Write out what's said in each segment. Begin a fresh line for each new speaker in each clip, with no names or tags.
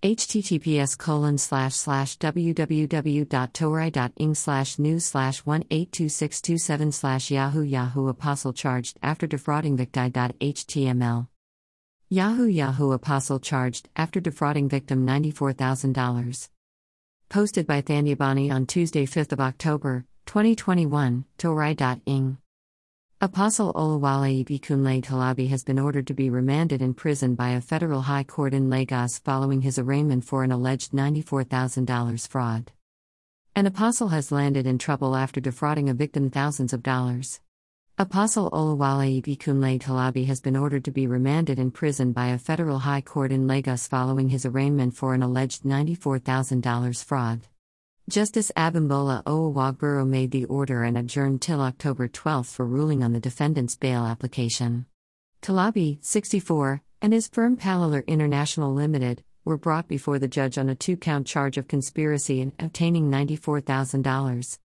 https colon slash slash www.torai.ing slash news slash 182627 slash yahoo yahoo apostle charged after defrauding victi.html yahoo yahoo apostle charged after defrauding victim $94000 posted by Thanyabani on Tuesday 5th of October 2021 torai.ing Apostle Olawale Ibikunle Talabi has been ordered to be remanded in prison by a federal high court in Lagos following his arraignment for an alleged $94,000 fraud. An apostle has landed in trouble after defrauding a victim thousands of dollars. Apostle Olawale Ibikunle Talabi has been ordered to be remanded in prison by a federal high court in Lagos following his arraignment for an alleged $94,000 fraud. Justice Abimbola Awogboro made the order and adjourned till October 12 for ruling on the defendant's bail application. Talabi, 64, and his firm Palaler International Limited were brought before the judge on a two count charge of conspiracy and obtaining $94,000.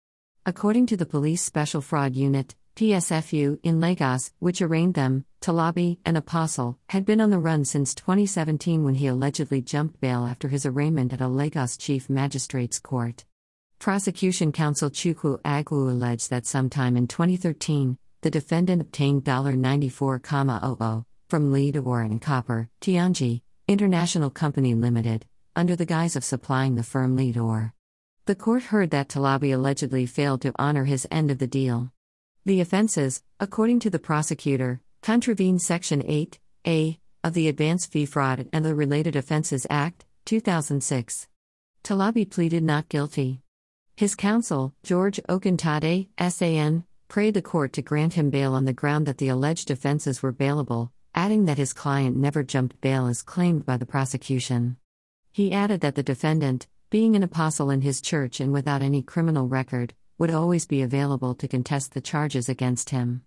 According to the Police Special Fraud Unit, PSFU, in Lagos, which arraigned them, Talabi, an apostle, had been on the run since 2017 when he allegedly jumped bail after his arraignment at a Lagos Chief Magistrate's Court. Prosecution counsel Chukwu Agwu alleged that sometime in 2013, the defendant obtained $94,00 from Leador and Copper, Tianjin, International Company Limited, under the guise of supplying the firm Leador. The court heard that Talabi allegedly failed to honor his end of the deal. The offenses, according to the prosecutor, contravene Section 8a of the Advance Fee Fraud and the Related Offenses Act, 2006. Talabi pleaded not guilty. His counsel, George Okintade, SAN, prayed the court to grant him bail on the ground that the alleged offenses were bailable, adding that his client never jumped bail as claimed by the prosecution. He added that the defendant, being an apostle in his church and without any criminal record, would always be available to contest the charges against him.